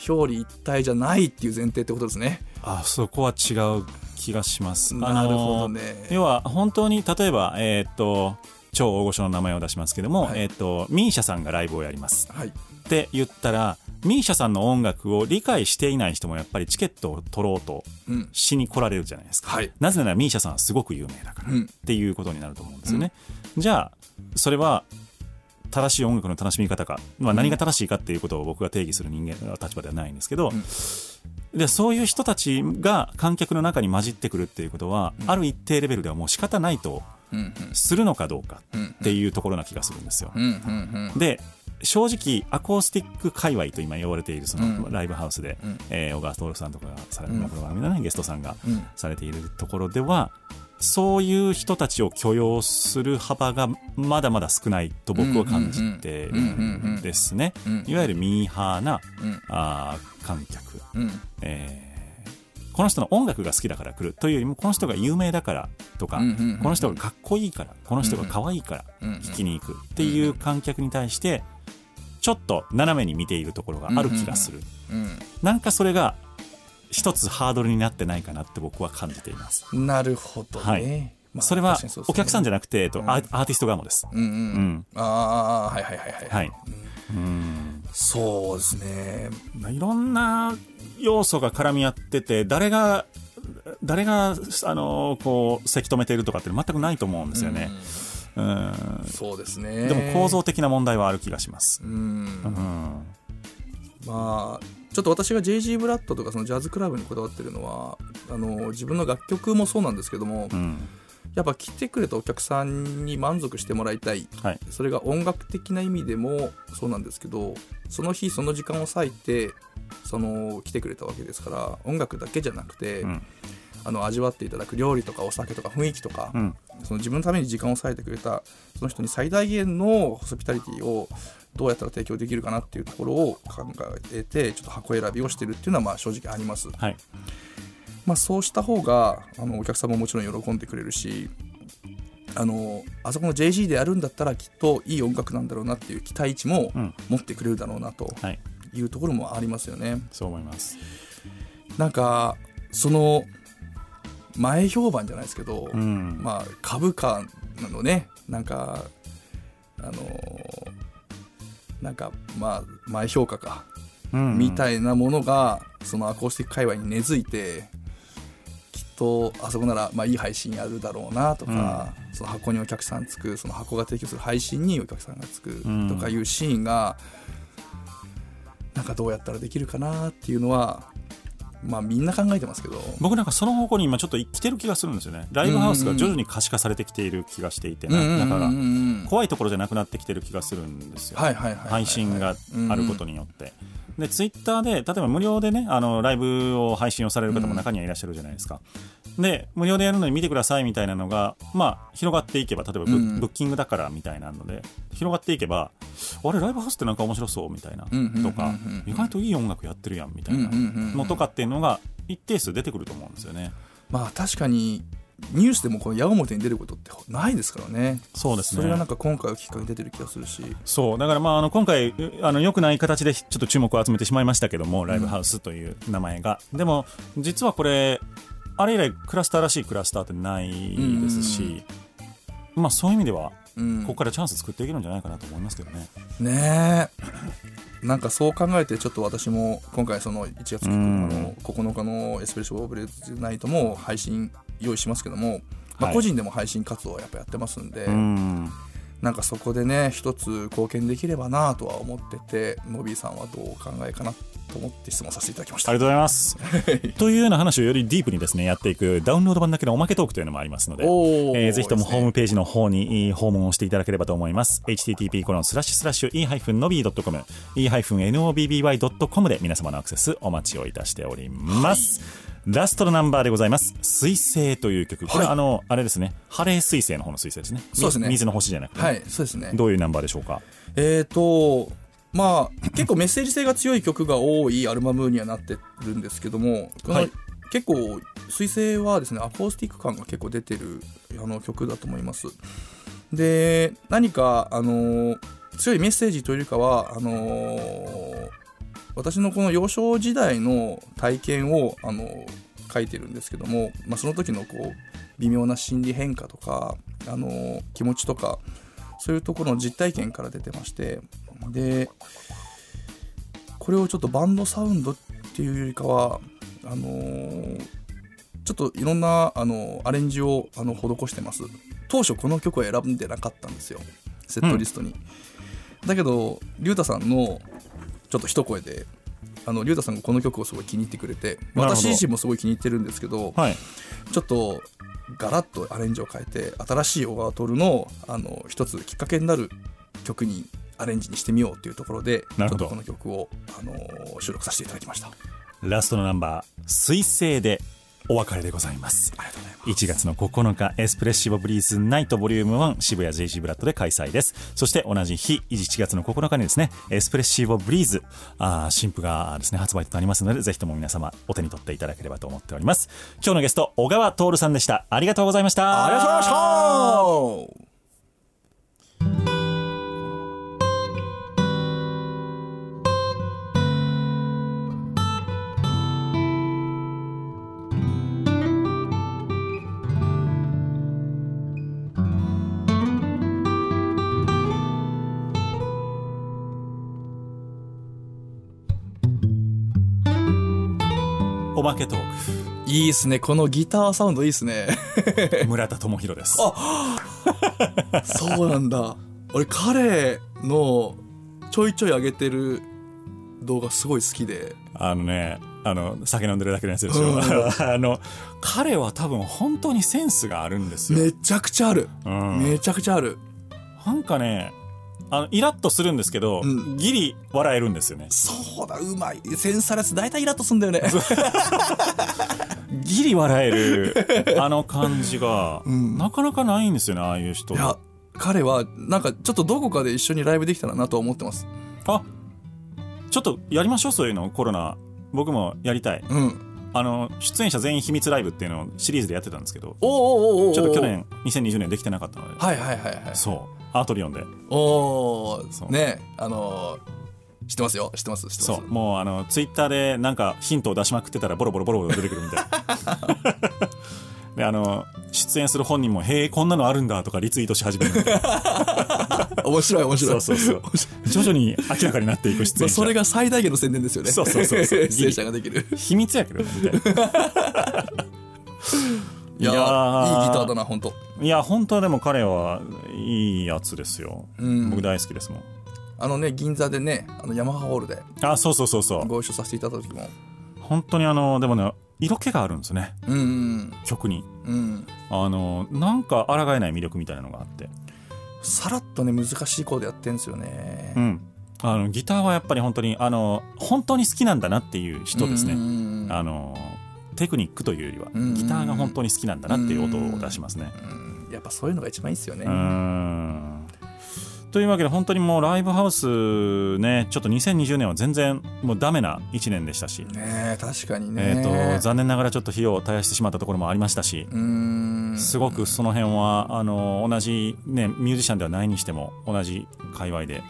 表裏一体じゃないっていう前提ってことですねあそこは違う気がします。なるほどねあのー要は本当に例えば、えっ、と、超大御所の名前を出しますけども、はいえっ、と、ミーシャさんがライブをやります。はいって言ったら、ミーシャさんの音楽を理解していない人もやっぱりチケットを取ろうとうんしに来られるじゃないですか。はい。なぜならミーシャさんはすごく有名だから、うん。っていうことになると思うんですよね。じゃあ、それは正しい音楽の楽しみ方か、まあ、何が正しいかっていうことを僕が定義する人間の立場ではないんですけど、でそういう人たちが観客の中に混じってくるっていうことは、ある一定レベルではもう仕方ないとうんするのかどうかうんっていうところな気がするんですよ。うんうんうん。で正直アコースティック界隈と今呼ばれているそのうん。ライブハウスで、うん。えー小川徹さんとかがされる、うんの番組のねゲストさんがうんされているところではそういう人たちを許容する幅がまだまだ少ないと僕は感じてるんですねうんいわゆるミーハーなうんあー観客、うんえーこの人の音楽が好きだから来るというよりもこの人が有名だからとか、この人がかっこいいからこの人が可愛いからうんうん聞きに行くっていう観客に対してちょっと斜めに見ているところがある気がする、なんかそれが一つハードルになってないかなって僕は感じています、うんなるほどね、はい。まあそれはお客さんじゃなくて、えっとうん。アーティスト側もです、うんうん、うん。ああはいはいはいはい、はい。うん。そうですね。まあいろんな要素が絡み合ってて誰が誰があのこうせき止めているとかって全くないと思うんですよね、うんそうですね。でも構造的な問題はある気がします、うん。うん。まあちょっと私が JG ブラッドとかそのジャズクラブにこだわってるのはあの自分の楽曲もそうなんですけども、うん。やっぱ来てくれたお客さんに満足してもらいたい。はい。それが音楽的な意味でもそうなんですけどその日その時間を割いてその来てくれたわけですから音楽だけじゃなくて、うん。あの味わっていただく料理とかお酒とか雰囲気とか、うんその自分のために時間を割いてくれたその人に最大限のホスピタリティをどうやったら提供できるかなっていうところを考えてちょっと箱選びをしてるっていうのはまあ正直あります、はい。まあ、そうした方があのお客さんももちろん喜んでくれるしあのあそこの JG でやるんだったらきっといい音楽なんだろうなっていう期待値もうん。持ってくれるだろうなとはい。いうところもありますよね。そう思います。なんかその前評判じゃないですけど、うん。まあ、株価のね。なんかあのーなんかまあ前評価か、うん。みたいなものがそのアコースティック界隈に根付いてきっとあそこならまあいい配信やるだろうなとか、その箱にお客さんつくその箱が提供する配信にお客さんがつくうん。とかいうシーンが、なんかどうやったらできるかなっていうのはまあみんな考えてますけど。僕なんかその方向に今ちょっと来てる気がするんですよね。ライブハウスが徐々に可視化されてきている気がしていて、なだから怖いところじゃなくなってきてる気がするんですよ、配信があることによって。で、ツイッターで、例えば無料でね、あの、ライブを配信をされる方も中にはいらっしゃるじゃないですか。で、無料でやるのに見てくださいみたいなのが、まあ、広がっていけば、例えばブ,、うん。ブッキングだからみたいなので、広がっていけば、あれ、ライブハウスってなんか面白そうみたいな、うんうんうんうん。とか、意外といい音楽やってるやんみたいなうんうんうん。うんのとかっていうのが、一定数出てくると思うんですよね。まあ確かにニュースでもこの矢面に出ることってないですからね。そうですね。それがなんか今回をきっかけに出てる気がするし。そう。だからまああの今回あの良くない形でちょっと注目を集めてしまいましたけども、ライブハウスという名前が。でも実はこれあれ以来クラスターらしいクラスターってないですし、まあそういう意味ではうん。ここからチャンス作っていけるんじゃないかなと思いますけどね。ねえ。なんかそう考えてちょっと私も今回その1月9日の9日のエスプレッショブレッズナイトも配信用意しますけども、まあ、はい。個人でも配信活動をやっぱやってますんで、うんなんかそこでね一つ貢献できればなとは思っててノビーさんはどうお考えかなと思って質問させていただきましたありがとうございます。というような話をよりディープにですねやっていくダウンロード版だけのおまけトークというのもありますので、えーぜひともホームページの方にえー訪問をしていただければと思います。http コロンスラッシュスラッシュ e-nobby.com e-nobby.com で皆様のアクセスお待ちをいたしております。ラストのナンバーでございます「水星」という曲。これ、はいあのあれですね。ハレー彗星の方の彗星ですね。みそうですね。水の星じゃなくて、はいそうですね。どういうナンバーでしょうか？えーとまあ結構メッセージ性が強い曲が多いアルバムにはなってるんですけどもはい。結構水星はですねアコースティック感が結構出てるあの曲だと思います。で何かあの強いメッセージというよりかはあの私のこの幼少時代の体験をあの書いてるんですけども、まあ、その時のこう微妙な心理変化とかあの気持ちとかそういうところの実体験から出てましてでこれをちょっとバンドサウンドっていうよりかはあのーちょっといろんな、あのアレンジをあの施してます。当初この曲を選んでなかったんですよ。セットリストに、だけど竜太さんのちょっと一声であの竜太さんがこの曲をすごい気に入ってくれて私自身もすごい気に入ってるんですけど、はい。ちょっとガラッとアレンジを変えて新しい小川徹のあの一つきっかけになる曲にアレンジにしてみようというところでちょっとこの曲を、あの収録させていただきました。ラストのナンバー「水星」でお別れでございます。ありがとうございます。1月の9日エスプレッシボブリーズナイトボリューム1渋谷 JC ブラッドで開催です。そして同じ日1月の9日にですねエスプレッシボブリーズあー新譜がですね発売となりますのでぜひとも皆様お手に取っていただければと思っております。今日のゲスト小川徹さんでした。ありがとうございました。ありがとうございましたおまけトーいいっすね。このギターサウンドいいっすね。ク 村田智弘です。そうなんだ。俺彼のちょいちょい上げてる動画すごい好きで。あのねあの酒飲んでるだけのやつでしょ、うん。あの彼は多分本当にセンスがあるんですよ、めちゃくちゃある、うん。めちゃくちゃある。なんかねあのイラッとするんですけど、うん。ギリ笑えるんですよね。そうだうまい。センサーレス大体イラッとすんだよね。ギリ笑えるあの感じが、ん。なかなかないんですよねああいう人。いや彼はなんかちょっとどこかで一緒にライブできたらなとは思ってます。あちょっとやりましょうそういうのコロナ。僕もやりたい。うん。あの出演者全員秘密ライブっていうのをシリーズでやってたんですけどおおおおおちょっと去年2020年できてなかったので。はいはいはいはい。そうアートリオンで。おおねあのー、知ってますよ。知ってます知ってます。そう。もうあのツイッターでなんかヒントを出しまくってたらボロボロボロボロ出てくるみたいな。であの出演する本人も「へえこんなのあるんだ」とかリツイートし始める 面白い面白い。そうそうそう。徐々に明らかになっていく出演者。まあそれが最大限の宣伝ですよね。そうそうそうそう。出演者ができる。秘密やけどねみたいいやいやー。いいギターだな本当ないや本当でも彼はいいやつですよ、ん。僕大好きですもん。あのね銀座でねあのヤマハホールで。あそうそうそうそう。ご一緒させていただいた時も。本当にあのでもね色気があるんですね。うんうん曲に。うん。あのなんか抗えない魅力みたいなのがあって。さらっとね難しいコードやってんですよね。うん。あのギターはやっぱり本当にあの本当に好きなんだなっていう人ですね、うんあのテクニックというよりはうんギターが本当に好きなんだなっていう音を出しますね。うんやっぱそういうのが一番いいっすよね。というわけで本当にもうライブハウスねちょっと2020年は全然もうダメな1年でしたし、ねえ確かにね。えー、と残念ながらちょっと費用を絶やしてしまったところもありましたし、うん。すごくその辺はあの同じ、ね、ミュージシャンではないにしても同じ界隈で、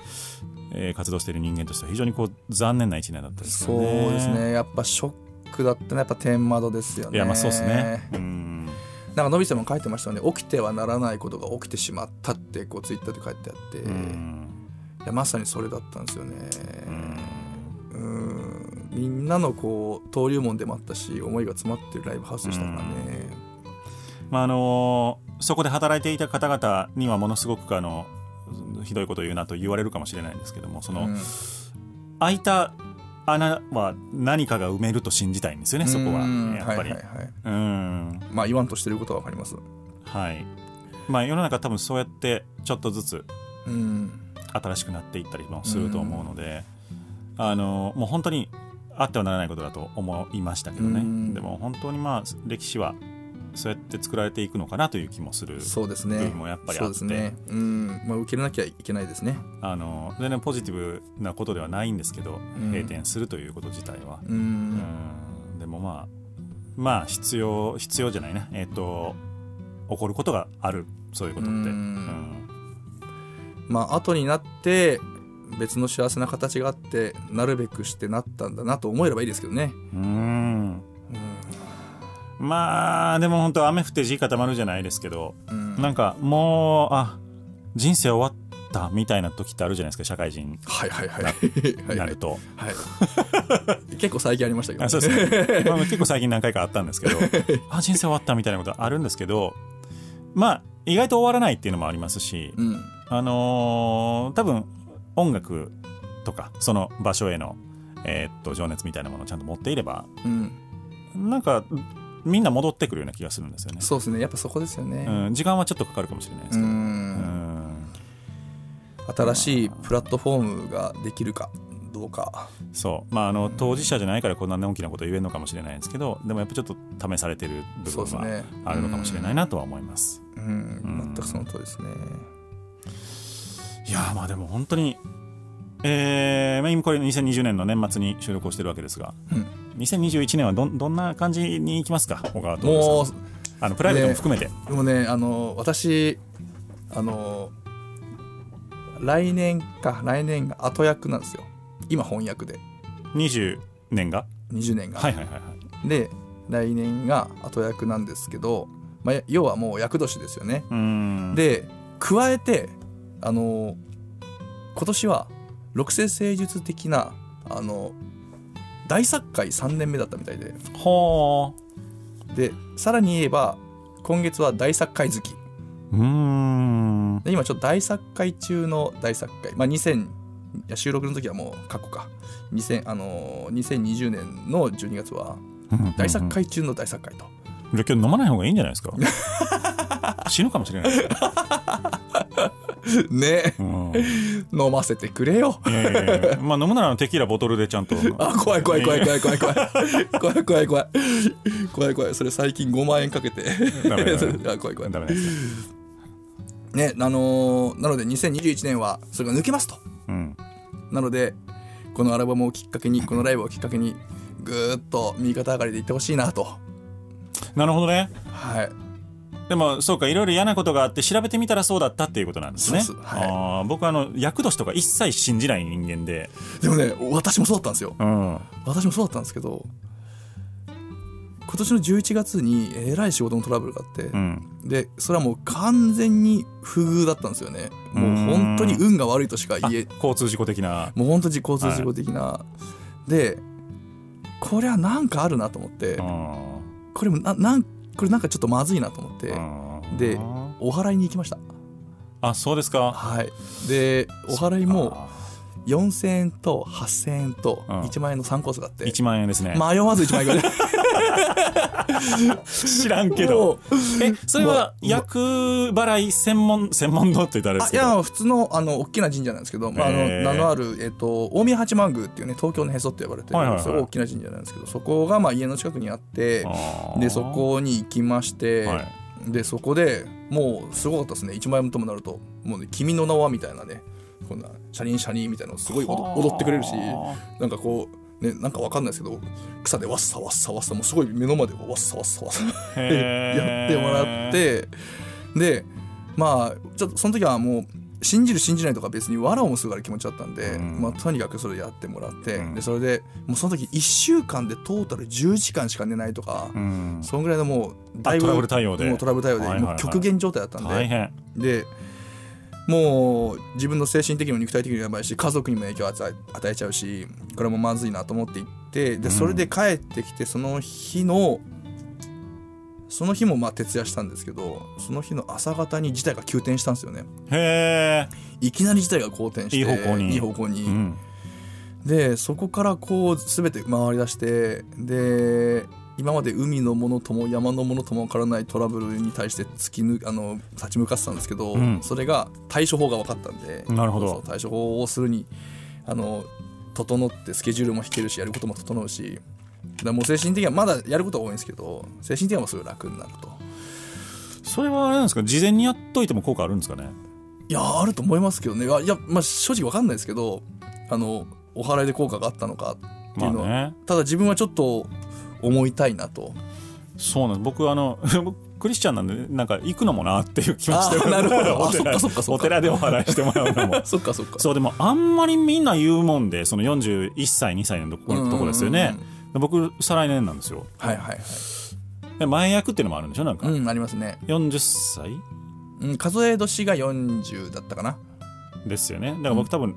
えー活動している人間としては非常にこう残念な1年だったですよそうね。ですね。やっぱショックだったのはやっぱ天窓ですよね。いやまあそうですね。うんなんかのびさんも書いてましたよね。起きてはならないことが起きてしまったってこうツイッターで書いてあって、うん。いやまさにそれだったんですよね。うん。みんなのこう登竜門でもあったし思いが詰まってるライブハウスでしたからね。まああのそこで働いていた方々にはものすごくあのひどいことを言うなと言われるかもしれないんですけどもその、うん。開いた穴は何かが埋めると信じたいんですよねそこはうんやっぱり。はいはいはい。うん。まあ言わんとしてることはわかります。はいまあ世の中多分そうやってちょっとずつうん。新しくなっていったりもすると思うので、あのもう本当にあってはならないことだと思いましたけどね。うん。でも本当にまあ歴史はそうやって作られていくのかなという気もするそうですね。部分もやっぱりあって。ね。うん。まあ受け入れなきゃいけないですね。あの全然ポジティブなことではないんですけど、うん。閉店するということ自体は、ううんん。でもまあまあ必要必要じゃないな。えっ、と起こることがある。そういうことって、うん。うん。まあ後になって別の幸せな形があってなるべくしてなったんだなと思えればいいですけどね。うんまあでも本当雨降って地固まるじゃないですけど、うん。なんかもうあ人生終わったみたいな時ってあるじゃないですか社会人。はいはいはい。なると。はい。結構最近ありましたけどあそうですね、まあ、結構最近何回かあったんですけど あ人生終わったみたいなことあるんですけどまあ意外と終わらないっていうのもありますし、うん。あのー多分音楽とかその場所への、えーっと情熱みたいなものをちゃんと持っていればうん。なんかみんな戻ってくるような気がするんですよね、そうですね。やっぱそこですよね。うん、時間はちょっとかかるかもしれないですうけど、うん。ん新しいプラットフォームができるかどうか。そう。まああの当事者じゃないからこんな大きなこと言えるのかもしれないんですけどでもやっぱちょっと試されてる部分はあるのかもしれないなとは思います。うん。全くその通りですね。いやーまあでも本当に、えーまあ、今これ2020年の年末に収録をしてるわけですが、うん。2021年はどんどんな感じにいきますか？小川徹もさん。あのプライベートも含めて、うでもねあの私あの来年か来年が後役なんですよ。今翻訳で。20年が？20年が、はいはいはいはい。で来年が後役なんですけど、まあ、要はもう役年ですよね。で加えてあの今年は六星誠術的なあの大作会3年目だったみたいで。ほでさらに言えば今月は大作会月ううーん。で今ちょっと大作会中の大作会。まあ2000いや収録の時はもう過去か。2000あの2020年の12月は大作会中の大作会と、じゃあ今日飲まない方がいいんじゃないですか？死ぬかもしれない ね。うん、飲ませてくれよ。まあ飲むならテキーラボトルでちゃんと。あ怖い怖い怖い怖い怖い怖い。怖い怖い怖い。怖い怖い。それ最近5万円かけて。あ怖い怖い。ダメですよねあのーなので2021年はそれが抜けますと。うん。なのでこのアルバムをきっかけにこのライブをきっかけにぐーっと右肩上がりでいってほしいなと。なるほどね。はいでもそうかいろいろ嫌なことがあって調べてみたらそうだったっていうことなんですね。はい。僕はあの厄年とか一切信じない人間で。でもね私もそうだったんですよ。うん。私もそうだったんですけど今年の11月にえらい仕事のトラブルがあって、うん。でそれはもう完全に不遇だったんですよね。もう本当に運が悪いとしかあ言え交通事故的な。もう本当に交通事故的な、でこれはなんかあるなと思って、うん。これもななんこれなんかちょっとまずいなと思って、うん。でお祓いに行きました。あそうですか。はい。でお祓いも4000円と8000円とうん。1万円の3コースがあって、1万円ですね。迷わず1万円ぐらい 知らんけど。えそれは厄払い専門専門のって言ったらですけどあいや普通のあの大きな神社なんですけど、まあ、あの名のある、えっと大宮八幡宮っていうね東京のへそって呼ばれてる、はいはいはい。すごい大きな神社なんですけどそこがまあ家の近くにあってでそこに行きまして、はい。でそこでもうすごかったですね。1万円ともなるともうね「君の名は」みたいなねこんなシャリンシャリンみたいなのすごい踊ってくれるしなんかこうねなんかわかんないですけど草でわっさわっさわっさもうすごい目の前でわっさわっさわっさやってもらってでまあちょっとその時はもう信じる信じないとか別に藁をもすがる気持ちだったんで、うん。まあ、とにかくそれやってもらって、うん。でそれでもうその時1週間でトータル10時間しか寝ないとか、うん。そんぐらいのもうだいぶトラブル対応で。もうトラブル対応でもう極限状態だったんで、でもう自分の精神的にも肉体的にもやばいし家族にも影響を与えちゃうしこれもまずいなと思って行ってでそれで帰ってきてその日のその日もまあ徹夜したんですけどその日の朝方に事態が急転したんですよね。へえいきなり事態が好転していい方向に。いい方向に。うん。でそこからこう全て回り出してで今まで海のものとも山のものとも分からないトラブルに対して突き抜あの立ち向かってたんですけど、うん。それが対処法が分かったんでなるほど。対処法をするにあの整ってスケジュールも弾けるしやることも整うしだもう精神的にはまだやることは多いんですけど精神的にはすごい楽になると。それはあれなんですか？事前にやっといても効果あるんですかね？いやあると思いますけどね。いやまあ、正直わかんないですけどあのお祓いで効果があったのかっていうのは、まあね。ただ自分はちょっと思いたいなと。そうなんです。僕あの僕 クリスチャンなんでなんか行くのもなっていう気もしてなるほど。あ お寺そっかそっかそっか。お寺でお祓いしてもらうのも。そっかそっか。そうでもあんまりみんな言うもんでその41歳2歳のとこですよね。僕再来年なんですよ。はいはいはい。で前役っていうのもあるんでしょ？なんか、うんありますね、40歳？うん、数え年が40だったかな。ですよね。だから僕多分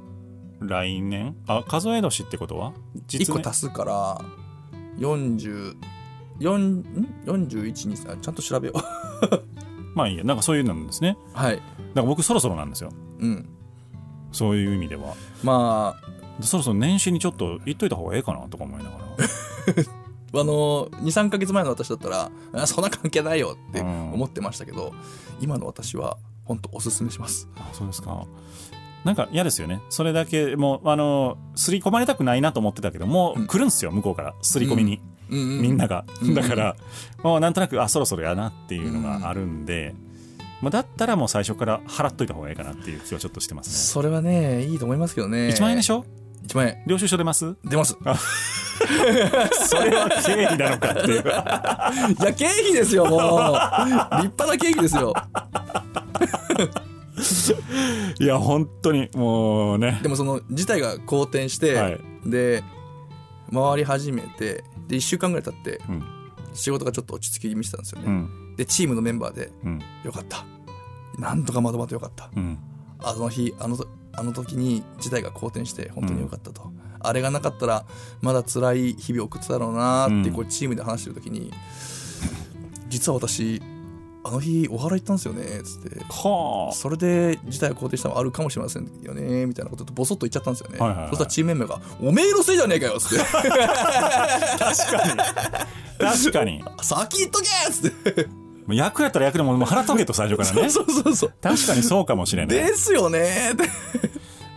来年？あ数え年ってことは？1個年足すから40 4ん？41にさちゃんと調べよう。まあいいやなんかそういうのなんですね。はい。だから僕そろそろなんですよ。うん。そういう意味では。まそろそろ年始にちょっと言っといた方がええかなとか思いながら。あ あの23か月前の私だったらあそんな関係ないよってうん。思ってましたけど、今の私は本当おすすめします。あそうですかなんか嫌ですよね。それだけもうあの刷り込まれたくないなと思ってたけどもう来るんすよ向こうから。刷り込みに、うん。うん。みんなが、うん。だからもうなんとなくあそろそろやなっていうのがあるんで、まあ、だったらもう最初から払っといた方がいいかなっていう気はちょっとしてますそれはねいいと思いますけどね。ね1万円でしょ？1万円。領収書出ます？出ます。それは経費なのかっていう。いや経費ですよもう。立派な経費ですよ いや本当にもうね。でもその事態が好転して、はい。で回り始めてで1週間ぐらい経ってうん。仕事がちょっと落ち着き見せたんですよね、うん。でチームのメンバーでうん。よかった。なんとかまとまってよかった。うん。あの日あのとあの時に事態が好転して本当によかったと、あれがなかったらまだ辛い日々を送ってたろうなーってこうチームで話してる時に、実は私あの日お祓い行ったんですよねつって。はあ。それで事態が好転したのもあるかもしれませんよねみたいなこととボソッと言っちゃったんですよね、はいはいはい。そしたらチームメンバーが「おめえのせいじゃねえかよ」つって。確かに「先言っとけ!」っつって。役やったら役でももう払っとけと最初からね。そうそうそう確かにそうかもしれない。ですよね。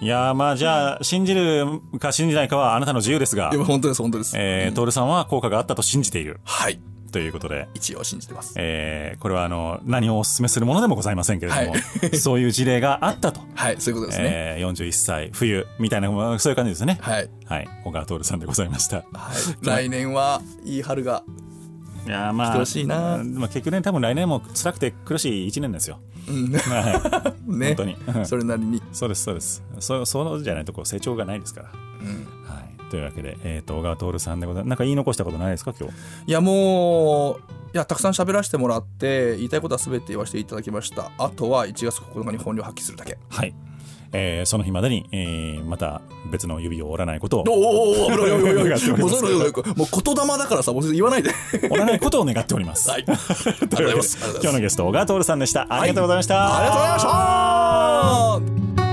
いやーまあじゃあ信じるか信じないかはあなたの自由ですが。いや本当です本当です、えー、トールさんは効果があったと信じている。はいということで、一応信じてます。えーこれはあの何をお勧めするものでもございませんけれども、は そういう事例があったと、はいそういうことですね、えー、41歳冬みたいなまあそういう感じですね。はい。はい。小川徹さんでございました。はい、来年はいい春がいやーまあまあ、結局ね多分来年も辛くて苦しい1年ですよ、うん。はい、ね。本当に。それなりに。そうですそうです。そうそうじゃないとこう成長がないですから、うん。はい、というわけで、えー、と小川徹さんでございますなんか言い残したことないですか今日？いやもういやたくさん喋らせてもらって言いたいことは全て言わせていただきましたあとは1月9日に本領発揮するだけはい、えーその日までに、えーまた別の指を折らないことをおおおお危ない危ない危ない願っておりますもうそれもう言霊だからさもう言わないで折らないことを願っております。はいありがとうございますありがとうございます今日のゲスト小川徹さんでした。ありがとうございました。ありがとうございました